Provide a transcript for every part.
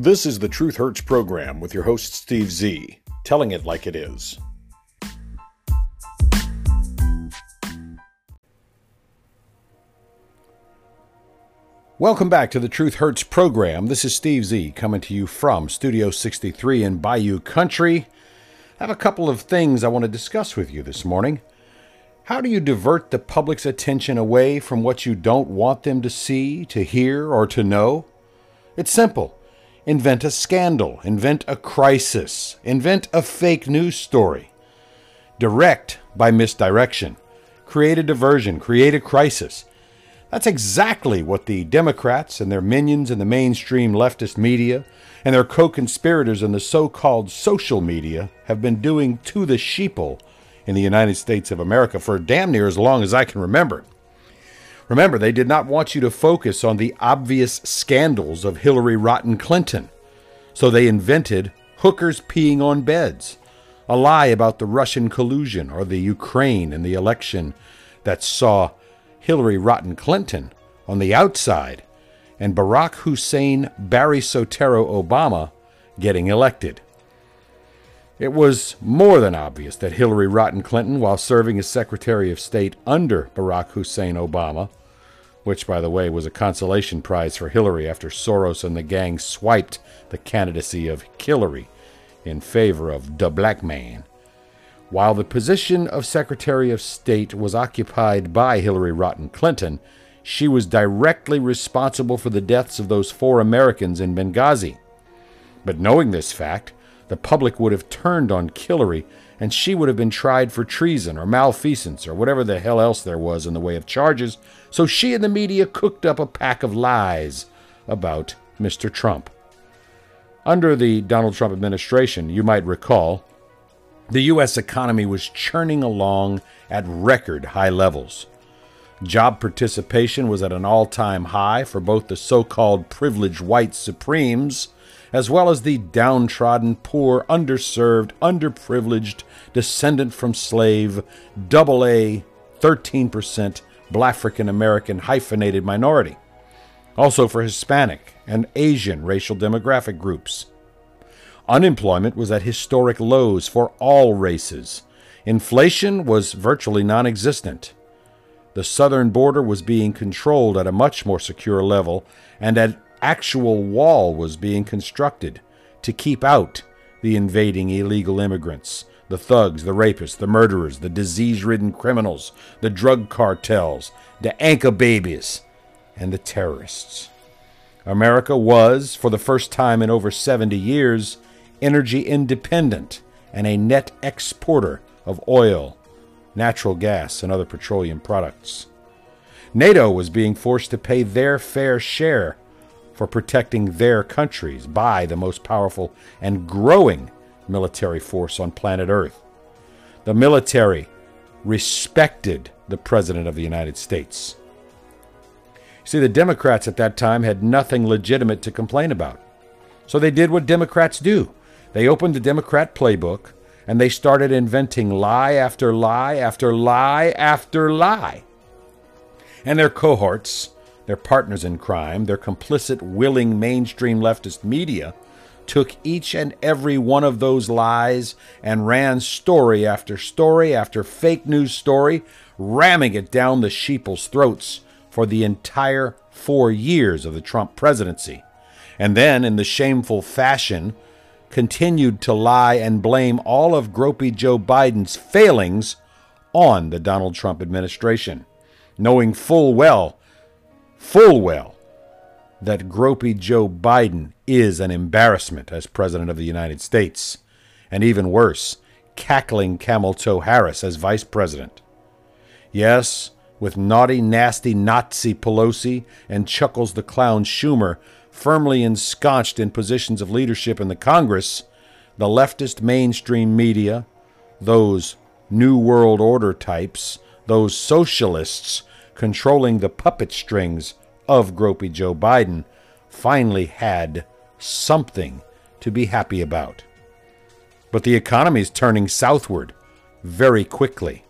This is the Truth Hurts program with your host, Steve Z, telling it like it is. Welcome back to the Truth Hurts program. This is Steve Z coming to you from Studio 63 in Bayou Country. I have a couple of things I want to discuss with you this morning. How do you divert the public's attention away from what you don't want them to see, to hear, or to know? It's simple. Invent a scandal, invent a crisis, invent a fake news story. Direct by misdirection. Create a diversion, create a crisis. That's exactly what the Democrats and their minions in the mainstream leftist media and their co conspirators in the so called social media have been doing to the sheeple in the United States of America for damn near as long as I can remember. Remember, they did not want you to focus on the obvious scandals of Hillary Rotten Clinton. So they invented hookers peeing on beds, a lie about the Russian collusion or the Ukraine and the election that saw Hillary Rotten Clinton on the outside and Barack Hussein Barry Soetoro Obama getting elected. It was more than obvious that Hillary Rotten Clinton, while serving as Secretary of State under Barack Hussein Obama, which, by the way, was a consolation prize for Hillary after Soros and the gang swiped the candidacy of Hillary in favor of the black man, while the position of Secretary of State was occupied by Hillary Rotten Clinton, she was directly responsible for the deaths of those four Americans in Benghazi. But knowing this fact, the public would have turned on Hillary and she would have been tried for treason or malfeasance or whatever the hell else there was in the way of charges, so she and the media cooked up a pack of lies about Mr. Trump. Under the Donald Trump administration, you might recall, the U.S. economy was churning along at record high levels. Job participation was at an all time high for both the so called privileged white supremes as well as the downtrodden, poor, underserved, underprivileged, descendant from slave, double A, 13% African American hyphenated minority. Also for Hispanic and Asian racial demographic groups. Unemployment was at historic lows for all races. Inflation was virtually non existent. The southern border was being controlled at a much more secure level, and an actual wall was being constructed to keep out the invading illegal immigrants, the thugs, the rapists, the murderers, the disease ridden criminals, the drug cartels, the anchor babies, and the terrorists. America was, for the first time in over 70 years, energy independent and a net exporter of oil, natural gas, and other petroleum products. NATO was being forced to pay their fair share for protecting their countries by the most powerful and growing military force on planet Earth. The military respected the President of the United States. See, the Democrats at that time had nothing legitimate to complain about. So they did what Democrats do they opened the Democrat playbook and they started inventing lie after lie after lie after lie. And their cohorts, their partners in crime, their complicit, willing mainstream leftist media, took each and every one of those lies and ran story after story after fake news story, ramming it down the sheeple's throats for the entire four years of the Trump presidency. And then, in the shameful fashion continued to lie and blame all of Gropey Joe Biden's failings on the Donald Trump administration, knowing full well, full well, that Gropey Joe Biden is an embarrassment as President of the United States, and even worse, cackling Camel Toe Harris as Vice President. Yes, with naughty, nasty Nazi Pelosi and Chuckles the Clown Schumer firmly ensconced in positions of leadership in the Congress, the leftist mainstream media, those New World Order types, those socialists controlling the puppet strings of gropey Joe Biden, finally had something to be happy about. But the economy is turning southward very quickly.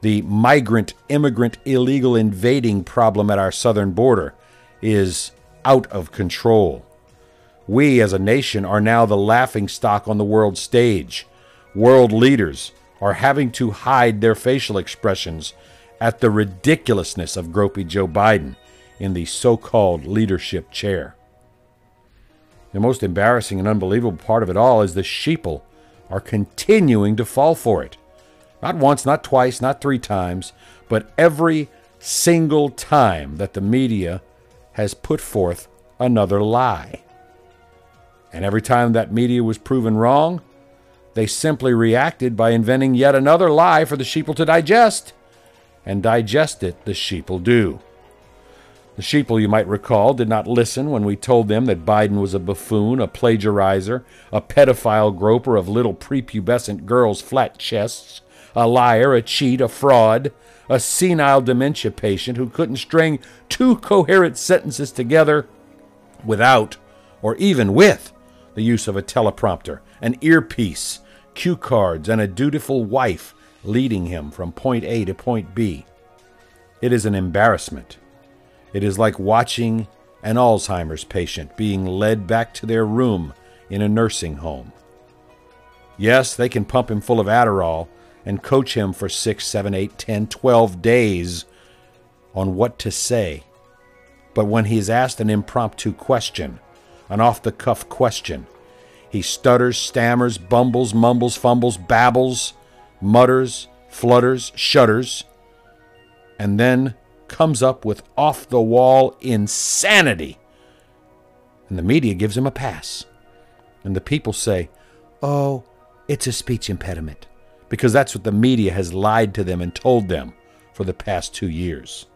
The migrant, immigrant, illegal invading problem at our southern border is out of control. We as a nation are now the laughing stock on the world stage. World leaders are having to hide their facial expressions at the ridiculousness of gropey Joe Biden in the so called leadership chair. The most embarrassing and unbelievable part of it all is the sheeple are continuing to fall for it. Not once, not twice, not three times, but every single time that the media has put forth another lie. And every time that media was proven wrong, they simply reacted by inventing yet another lie for the sheeple to digest. And digest it, the sheeple do. The sheeple, you might recall, did not listen when we told them that Biden was a buffoon, a plagiarizer, a pedophile groper of little prepubescent girls' flat chests, a liar, a cheat, a fraud, a senile dementia patient who couldn't string two coherent sentences together without, or even with, the use of a teleprompter, an earpiece, cue cards, and a dutiful wife leading him from point A to point B. It is an embarrassment. It is like watching an Alzheimer's patient being led back to their room in a nursing home. Yes, they can pump him full of Adderall and coach him for six, seven, eight, ten, twelve days on what to say. But when he is asked an impromptu question, an off the cuff question, he stutters, stammers, bumbles, mumbles, fumbles, babbles, mutters, flutters, shudders, and then comes up with off the wall insanity. And the media gives him a pass. And the people say, oh, it's a speech impediment. Because that's what the media has lied to them and told them for the past two years.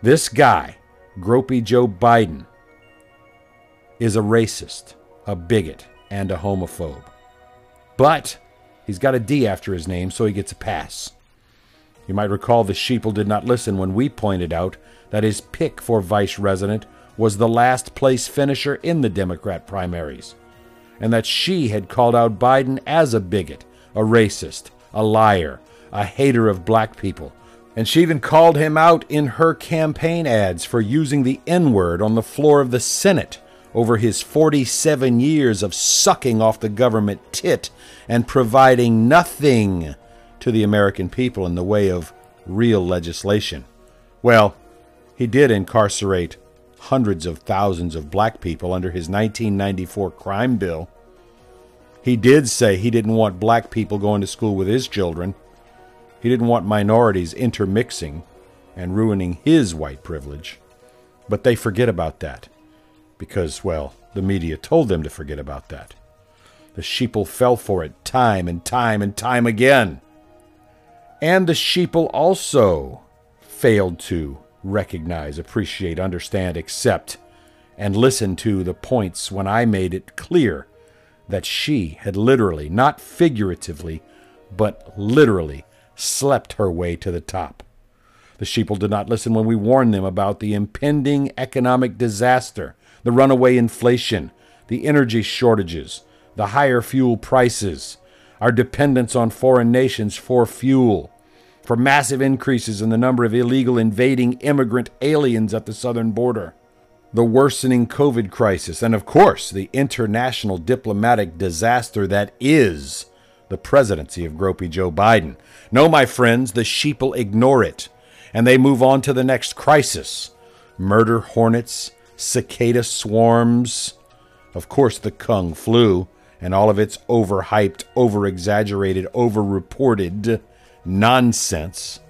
This guy, Gropey Joe Biden, is a racist, a bigot, and a homophobe. But he's got a D after his name, so he gets a pass. You might recall the sheeple did not listen when we pointed out that his pick for vice resident was the last place finisher in the Democrat primaries, and that she had called out Biden as a bigot, a racist, a liar, a hater of black people. And she even called him out in her campaign ads for using the N word on the floor of the Senate over his 47 years of sucking off the government tit and providing nothing to the American people in the way of real legislation. Well, he did incarcerate hundreds of thousands of black people under his 1994 crime bill. He did say he didn't want black people going to school with his children. He didn't want minorities intermixing and ruining his white privilege. But they forget about that because, well, the media told them to forget about that. The sheeple fell for it time and time and time again. And the sheeple also failed to recognize, appreciate, understand, accept, and listen to the points when I made it clear that she had literally, not figuratively, but literally, slept her way to the top. The sheeple did not listen when we warned them about the impending economic disaster, the runaway inflation, the energy shortages, the higher fuel prices, our dependence on foreign nations for fuel, for massive increases in the number of illegal invading immigrant aliens at the southern border, the worsening COVID crisis, and of course, the international diplomatic disaster that is the presidency of Gropey Joe Biden. No, my friends, the sheeple ignore it, and they move on to the next crisis murder hornets, cicada swarms, of course, the Kung flu and all of its overhyped, over exaggerated, over reported nonsense,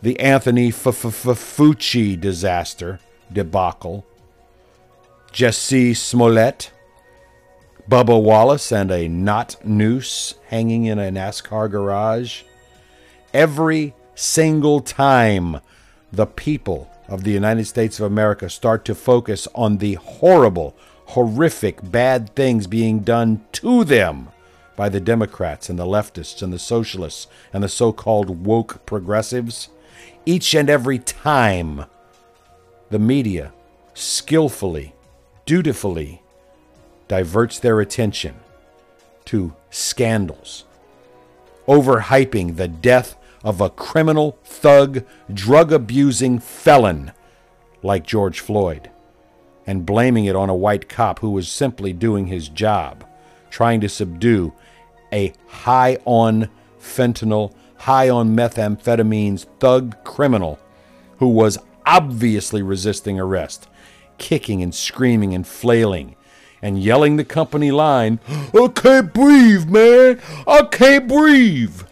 the Anthony Fauci disaster debacle, Jussie Smollett, Bubba Wallace, and a knot noose hanging in a NASCAR garage. Every single time the people of the United States of America start to focus on the horrible, horrific, bad things being done to them by the Democrats and the leftists and the socialists and the so called woke progressives, each and every time the media skillfully, dutifully diverts their attention to scandals, overhyping the death of a criminal, thug, drug abusing felon like George Floyd, and blaming it on a white cop who was simply doing his job, trying to subdue a high on fentanyl, high on methamphetamines thug criminal who was obviously resisting arrest, kicking and screaming and flailing and yelling the company line, I can't breathe, man. I can't breathe.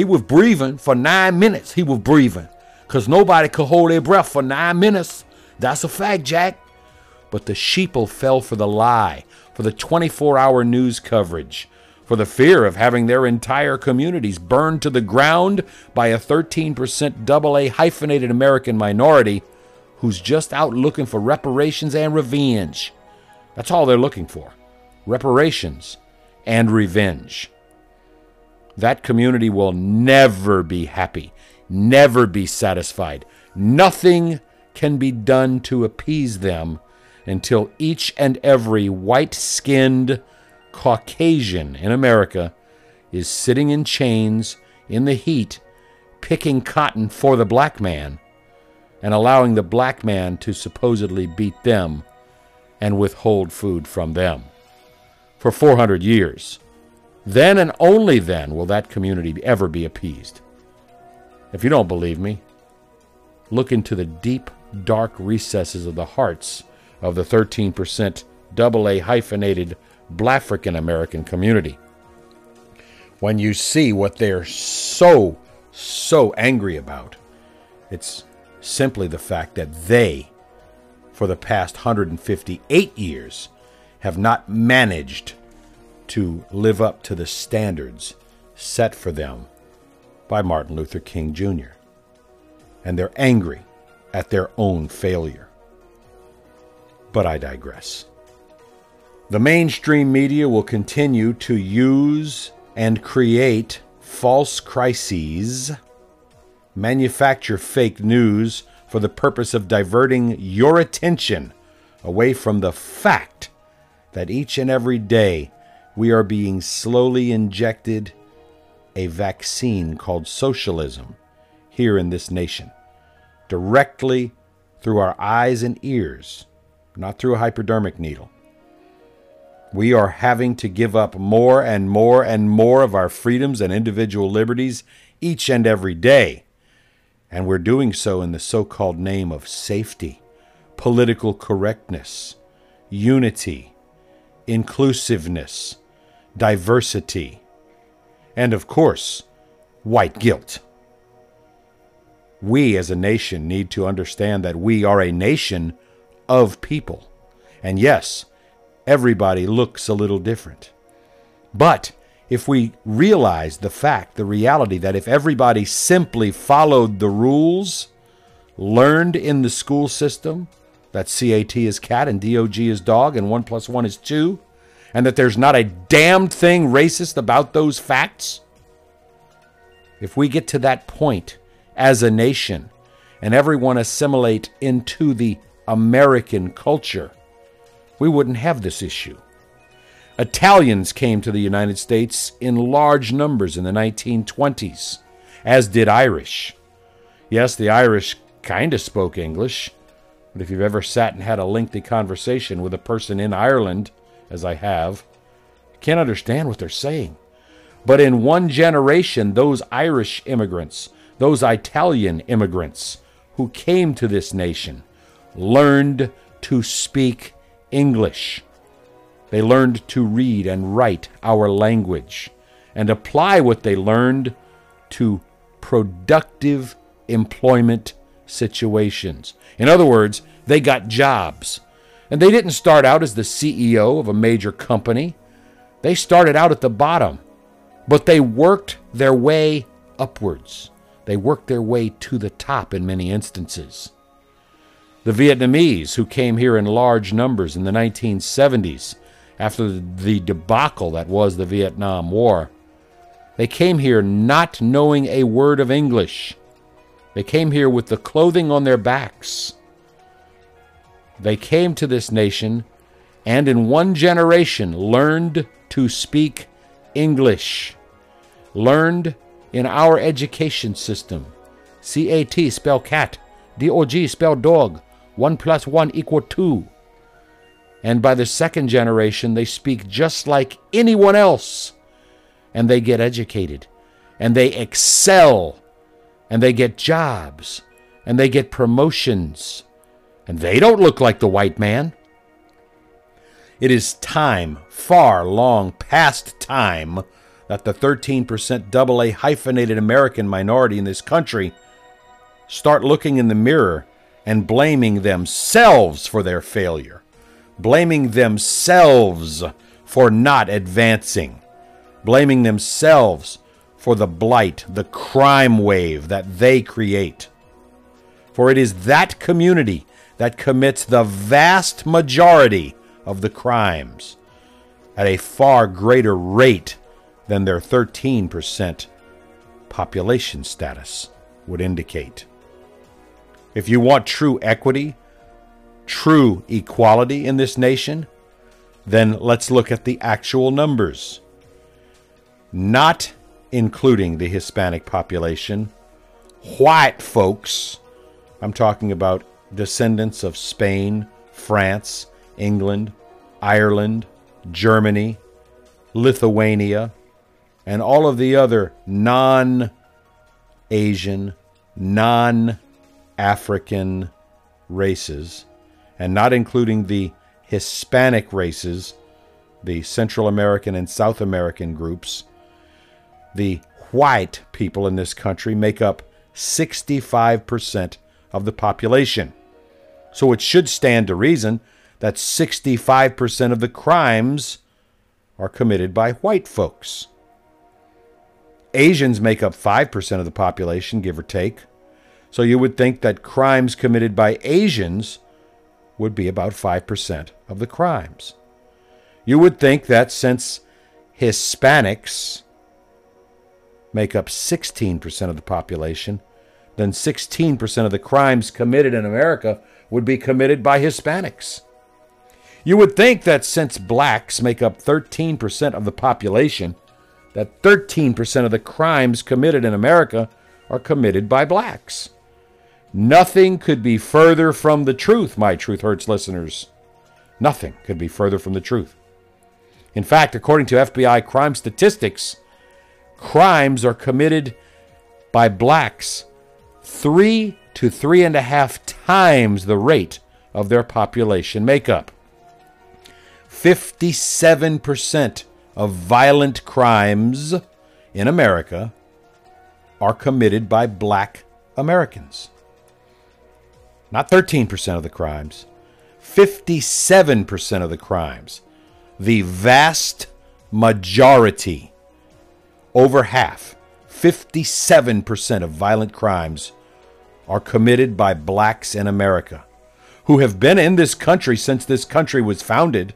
He was breathing for nine minutes. He was breathing because nobody could hold their breath for nine minutes. That's a fact, Jack. But the sheeple fell for the lie, for the 24 hour news coverage, for the fear of having their entire communities burned to the ground by a 13% AA hyphenated American minority who's just out looking for reparations and revenge. That's all they're looking for reparations and revenge. That community will never be happy, never be satisfied. Nothing can be done to appease them until each and every white skinned Caucasian in America is sitting in chains in the heat, picking cotton for the black man, and allowing the black man to supposedly beat them and withhold food from them for 400 years. Then and only then will that community ever be appeased. If you don't believe me, look into the deep, dark recesses of the hearts of the 13% AA hyphenated Blafrican American community. When you see what they're so, so angry about, it's simply the fact that they for the past 158 years have not managed to live up to the standards set for them by Martin Luther King Jr. And they're angry at their own failure. But I digress. The mainstream media will continue to use and create false crises, manufacture fake news for the purpose of diverting your attention away from the fact that each and every day we are being slowly injected a vaccine called socialism here in this nation, directly through our eyes and ears, not through a hypodermic needle. We are having to give up more and more and more of our freedoms and individual liberties each and every day and we're doing so in the so called name of safety, political correctness, unity, inclusiveness, diversity, and of course, white guilt. We as a nation need to understand that we are a nation of people. And yes, everybody looks a little different. But if we realize the fact, the reality that if everybody simply followed the rules learned in the school system, that CAT is cat and DOG is dog and 1 plus 1 is 2, and that there's not a damned thing racist about those facts, if we get to that point as a nation and everyone assimilate into the American culture, we wouldn't have this issue. Italians came to the United States in large numbers in the 1920s, as did Irish. Yes, the Irish kind of spoke English, but if you've ever sat and had a lengthy conversation with a person in Ireland, as I have, can't understand what they're saying. But in one generation, those Irish immigrants, those Italian immigrants who came to this nation, learned to speak English. They learned to read and write our language and apply what they learned to productive employment situations. In other words, they got jobs. And they didn't start out as the CEO of a major company. They started out at the bottom, but they worked their way upwards. They worked their way to the top in many instances. The Vietnamese, who came here in large numbers in the 1970s, after the debacle that was the Vietnam War. They came here not knowing a word of English. They came here with the clothing on their backs. They came to this nation and in one generation learned to speak English, learned in our education system. CAT spell cat, DOG spell dog, 1 plus 1 equal 2. And by the second generation, they speak just like anyone else. And they get educated. And they excel. And they get jobs. And they get promotions. And they don't look like the white man. It is time, far long past time, that the 13% AA hyphenated American minority in this country start looking in the mirror and blaming themselves for their failure, blaming themselves for not advancing, blaming themselves for the blight, the crime wave that they create. For it is that community that commits the vast majority of the crimes at a far greater rate than their 13% population status would indicate. If you want true equity, true equality in this nation, then let's look at the actual numbers. Not including the Hispanic population, white folks, I'm talking about descendants of Spain, France, England, Ireland, Germany, Lithuania, and all of the other non Asian, non African races, and not including the Hispanic races, the Central American and South American groups, the white people in this country make up 65% of the population. So it should stand to reason that 65% of the crimes are committed by white folks. Asians make up 5% of the population, give or take. So you would think that crimes committed by Asians would be about 5% of the crimes. You would think that since Hispanics make up 16% of the population, then 16% of the crimes committed in America would be committed by Hispanics. You would think that since blacks make up 13% of the population, that 13% of the crimes committed in America are committed by blacks. Nothing could be further from the truth, my Truth Hurts listeners. Nothing could be further from the truth. In fact, according to FBI crime statistics, crimes are committed by blacks three to three and a half times the rate of their population makeup. 57% of violent crimes in America are committed by black Americans. Not 13% of the crimes, 57% of the crimes, the vast majority, over half, 57% of violent crimes are committed by blacks in America who have been in this country since this country was founded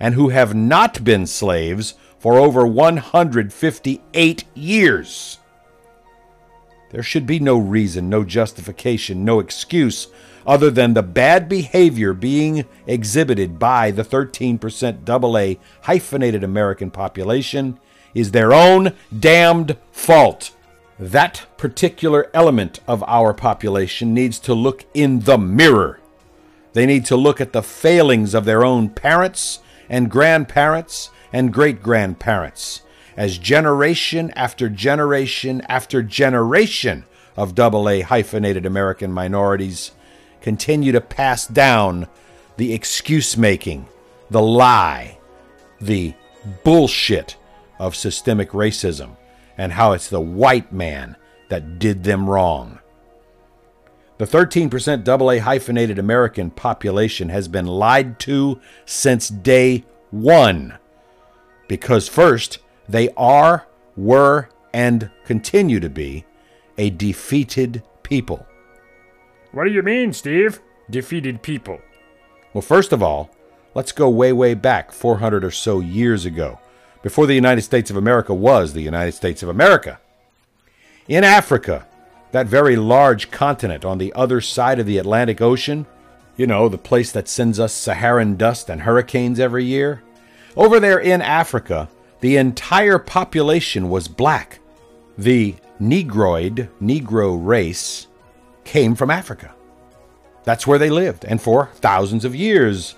and who have not been slaves for over 158 years. There should be no reason, no justification, no excuse other than the bad behavior being exhibited by the 13% AA hyphenated American population is their own damned fault. That particular element of our population needs to look in the mirror. They need to look at the failings of their own parents and grandparents and great grandparents as generation after generation after generation of AA hyphenated American minorities continue to pass down the excuse making, the lie, the bullshit of systemic racism and how it's the white man that did them wrong. The 13% AA hyphenated American population has been lied to since day one. Because first, they are, were, and continue to be a defeated people. What do you mean, Steve? Defeated people. Well, first of all, let's go way, way back 400 or so years ago, before the United States of America was the United States of America. In Africa, that very large continent on the other side of the Atlantic Ocean, you know, the place that sends us Saharan dust and hurricanes every year, over there in Africa, the entire population was black. The Negroid, Negro race, came from Africa. That's where they lived, and for thousands of years,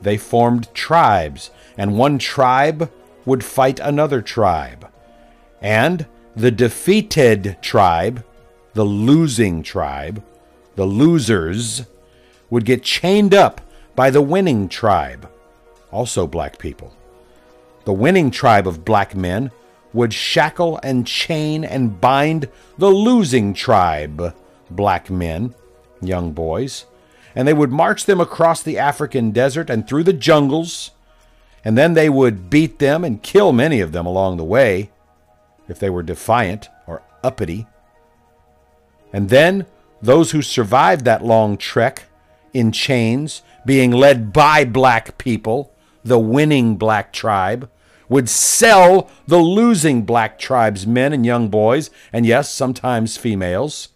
they formed tribes, and one tribe would fight another tribe. And the defeated tribe, the losing tribe, the losers, would get chained up by the winning tribe, also black people. The winning tribe of black men would shackle and chain and bind the losing tribe, black men, young boys, and they would march them across the African desert and through the jungles, and then they would beat them and kill many of them along the way if they were defiant or uppity. And then those who survived that long trek in chains, being led by black people, the winning black tribe, would sell the losing black tribe's men and young boys, and yes, sometimes females,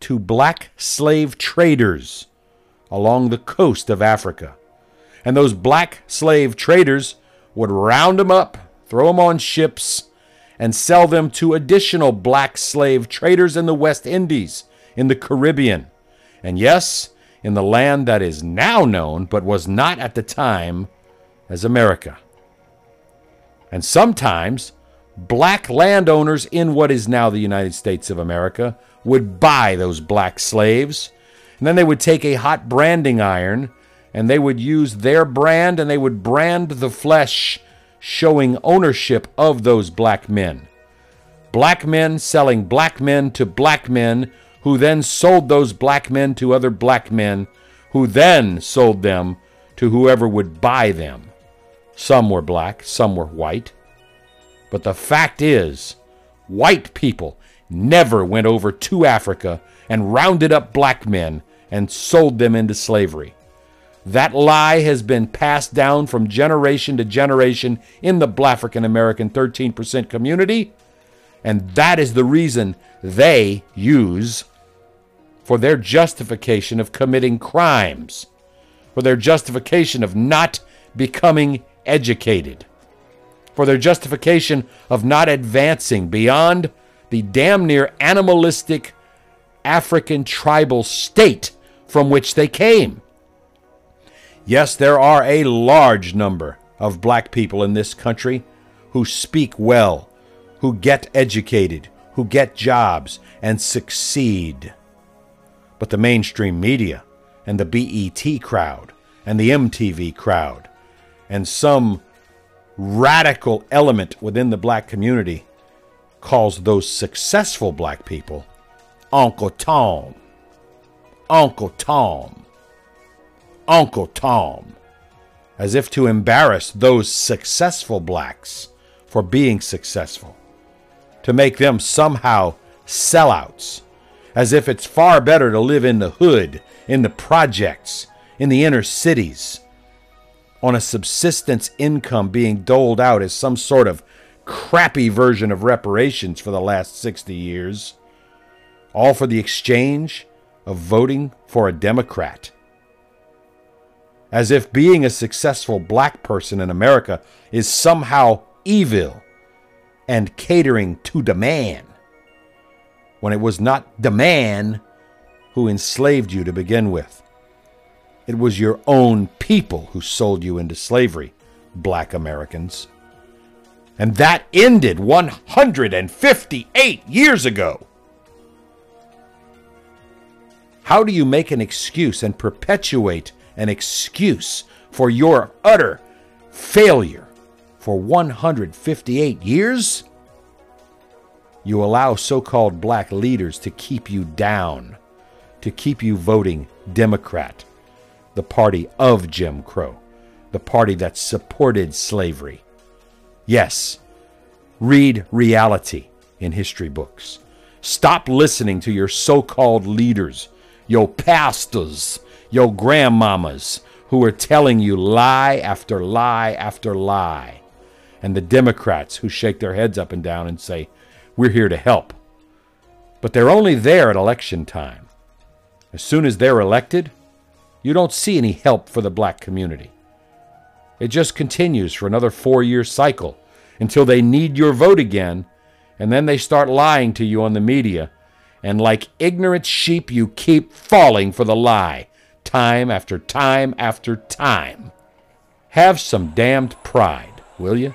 to black slave traders along the coast of Africa. And those black slave traders would round them up, throw them on ships, and sell them to additional black slave traders in the West Indies, in the Caribbean, and yes, in the land that is now known, but was not at the time, as America. And sometimes black landowners in what is now the United States of America would buy those black slaves. And then they would take a hot branding iron and they would use their brand and they would brand the flesh showing ownership of those black men. Black men selling black men to black men who then sold those black men to other black men who then sold them to whoever would buy them. Some were black, some were white. But the fact is, white people never went over to Africa and rounded up black men and sold them into slavery. That lie has been passed down from generation to generation in the black African American 13% community, and that is the reason they use for their justification of committing crimes, for their justification of not becoming educated, for their justification of not advancing beyond the damn near animalistic African tribal state from which they came. Yes, there are a large number of black people in this country who speak well, who get educated, who get jobs, and succeed. But the mainstream media, and the BET crowd, and the MTV crowd, and some radical element within the black community calls those successful black people Uncle Tom. Uncle Tom. Uncle Tom. As if to embarrass those successful blacks for being successful, to make them somehow sellouts, as if it's far better to live in the hood, in the projects, in the inner cities, on a subsistence income being doled out as some sort of crappy version of reparations for the last 60 years, all for the exchange of voting for a Democrat. As if being a successful black person in America is somehow evil and catering to the man, when it was not the man who enslaved you to begin with. It was your own people who sold you into slavery, black Americans. And that ended 158 years ago. How do you make an excuse and perpetuate an excuse for your utter failure for 158 years? You allow so called black leaders to keep you down, to keep you voting Democrat, the party of Jim Crow, the party that supported slavery. Yes, read reality in history books. Stop listening to your so called leaders, your pastors, your grandmamas, who are telling you lie after lie after lie, and the Democrats who shake their heads up and down and say, We're here to help. But they're only there at election time. As soon as they're elected, you don't see any help for the black community. It just continues for another four year cycle until they need your vote again, and then they start lying to you on the media. And like ignorant sheep, you keep falling for the lie time after time after time. Have some damned pride, will you?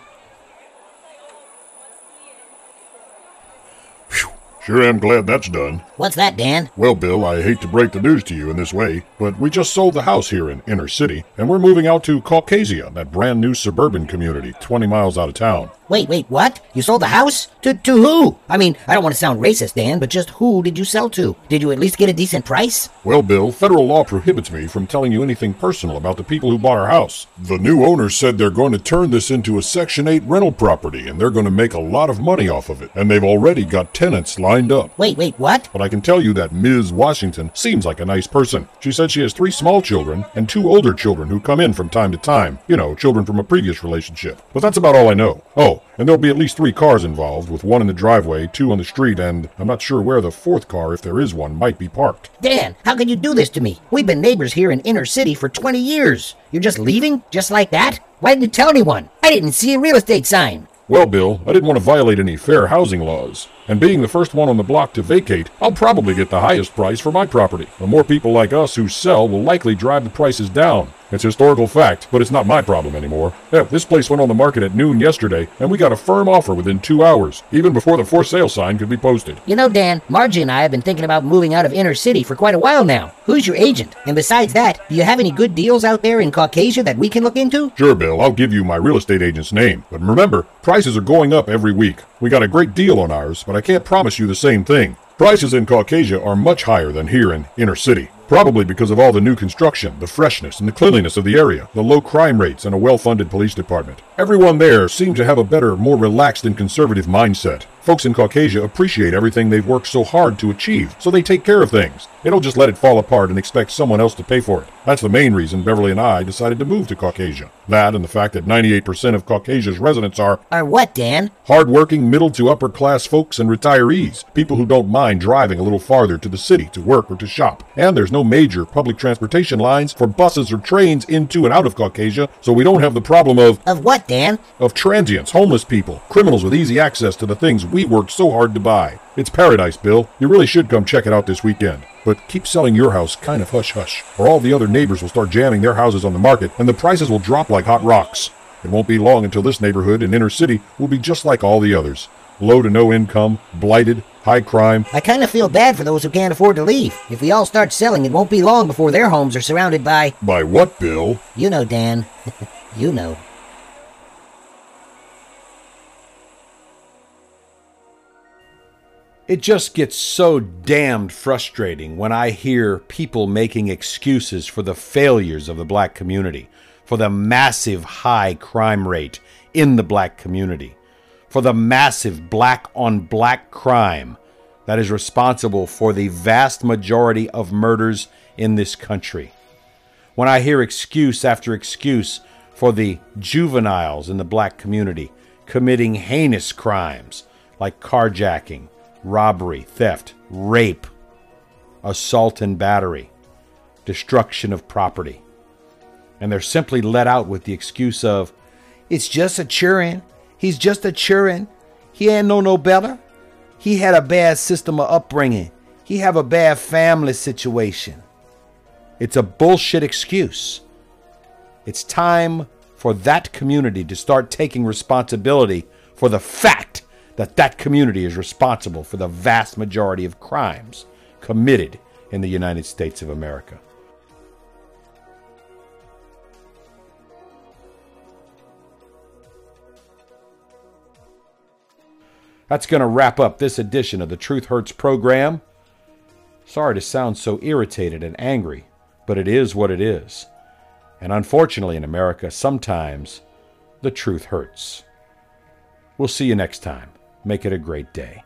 Sure am glad that's done. What's that, Dan? Well, Bill, I hate to break the news to you in this way, but we just sold the house here in Inner City, and we're moving out to Caucasia, that brand new suburban community 20 miles out of town. Wait, wait, what? You sold the house? To, to who? I mean, I don't want to sound racist, Dan, but just who did you sell to? Did you at least get a decent price? Well, Bill, federal law prohibits me from telling you anything personal about the people who bought our house. The new owners said they're going to turn this into a Section 8 rental property, and they're going to make a lot of money off of it, and they've already got tenants lined up. Wait, wait, what? But I can tell you that Ms. Washington seems like a nice person. She said she has three small children and two older children who come in from time to time. You know, children from a previous relationship. But that's about all I know. Oh, and there'll be at least three cars involved, with one in the driveway, two on the street, and I'm not sure where the fourth car, if there is one, might be parked. Dan, how can you do this to me? We've been neighbors here in Inner City for 20 years. You're just leaving? Just like that? Why didn't you tell anyone? I didn't see a real estate sign. Well, Bill, I didn't want to violate any fair housing laws. And being the first one on the block to vacate, I'll probably get the highest price for my property. The more people like us who sell will likely drive the prices down. It's historical fact, but it's not my problem anymore. Yeah, this place went on the market at noon yesterday, and we got a firm offer within two hours, even before the for sale sign could be posted. You know, Dan, Margie and I have been thinking about moving out of Inner City for quite a while now. Who's your agent? And besides that, do you have any good deals out there in Caucasia that we can look into? Sure, Bill, I'll give you my real estate agent's name. But remember, prices are going up every week. We got a great deal on ours, but I can't promise you the same thing. Prices in Caucasia are much higher than here in Inner City. Probably because of all the new construction, the freshness and the cleanliness of the area, the low crime rates, and a well funded police department. Everyone there seems to have a better, more relaxed and conservative mindset. Folks in Caucasia appreciate everything they've worked so hard to achieve, so they take care of things. They don't just let it fall apart and expect someone else to pay for it. That's the main reason Beverly and I decided to move to Caucasia. That and the fact that 98% of Caucasia's residents are Are what, Dan? hardworking middle to upper class folks and retirees, people who don't mind driving a little farther to the city to work or to shop. And there's no major public transportation lines for buses or trains into and out of Caucasia, so we don't have the problem of Of what, Dan? of transients, homeless people, criminals with easy access to the things we worked so hard to buy. It's paradise, Bill. You really should come check it out this weekend. But keep selling your house kind of hush hush, or all the other neighbors will start jamming their houses on the market and the prices will drop like hot rocks. It won't be long until this neighborhood and inner city will be just like all the others. Low to no income, blighted, high crime. I kind of feel bad for those who can't afford to leave. If we all start selling, it won't be long before their homes are surrounded by. By what, Bill? You know, Dan. you know. It just gets so damned frustrating when I hear people making excuses for the failures of the black community, for the massive high crime rate in the black community, for the massive black on black crime that is responsible for the vast majority of murders in this country. When I hear excuse after excuse for the juveniles in the black community committing heinous crimes like carjacking, robbery, theft, rape, assault and battery, destruction of property. And they're simply let out with the excuse of, it's just a churn. He's just a churn. He ain't no no better. He had a bad system of upbringing. He have a bad family situation. It's a bullshit excuse. It's time for that community to start taking responsibility for the fact that that community is responsible for the vast majority of crimes committed in the United States of America. That's going to wrap up this edition of the Truth Hurts program. Sorry to sound so irritated and angry, but it is what it is. And unfortunately, in America, sometimes the truth hurts. We'll see you next time. Make it a great day.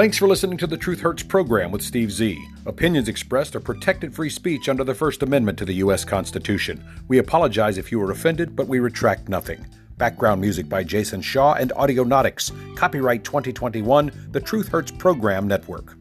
Thanks for listening to the Truth Hurts program with Steve Z. Opinions expressed are protected free speech under the First Amendment to the U.S. Constitution. We apologize if you were offended, but we retract nothing. Background music by Jason Shaw and Audionautix. Copyright 2021, the Truth Hurts Program Network.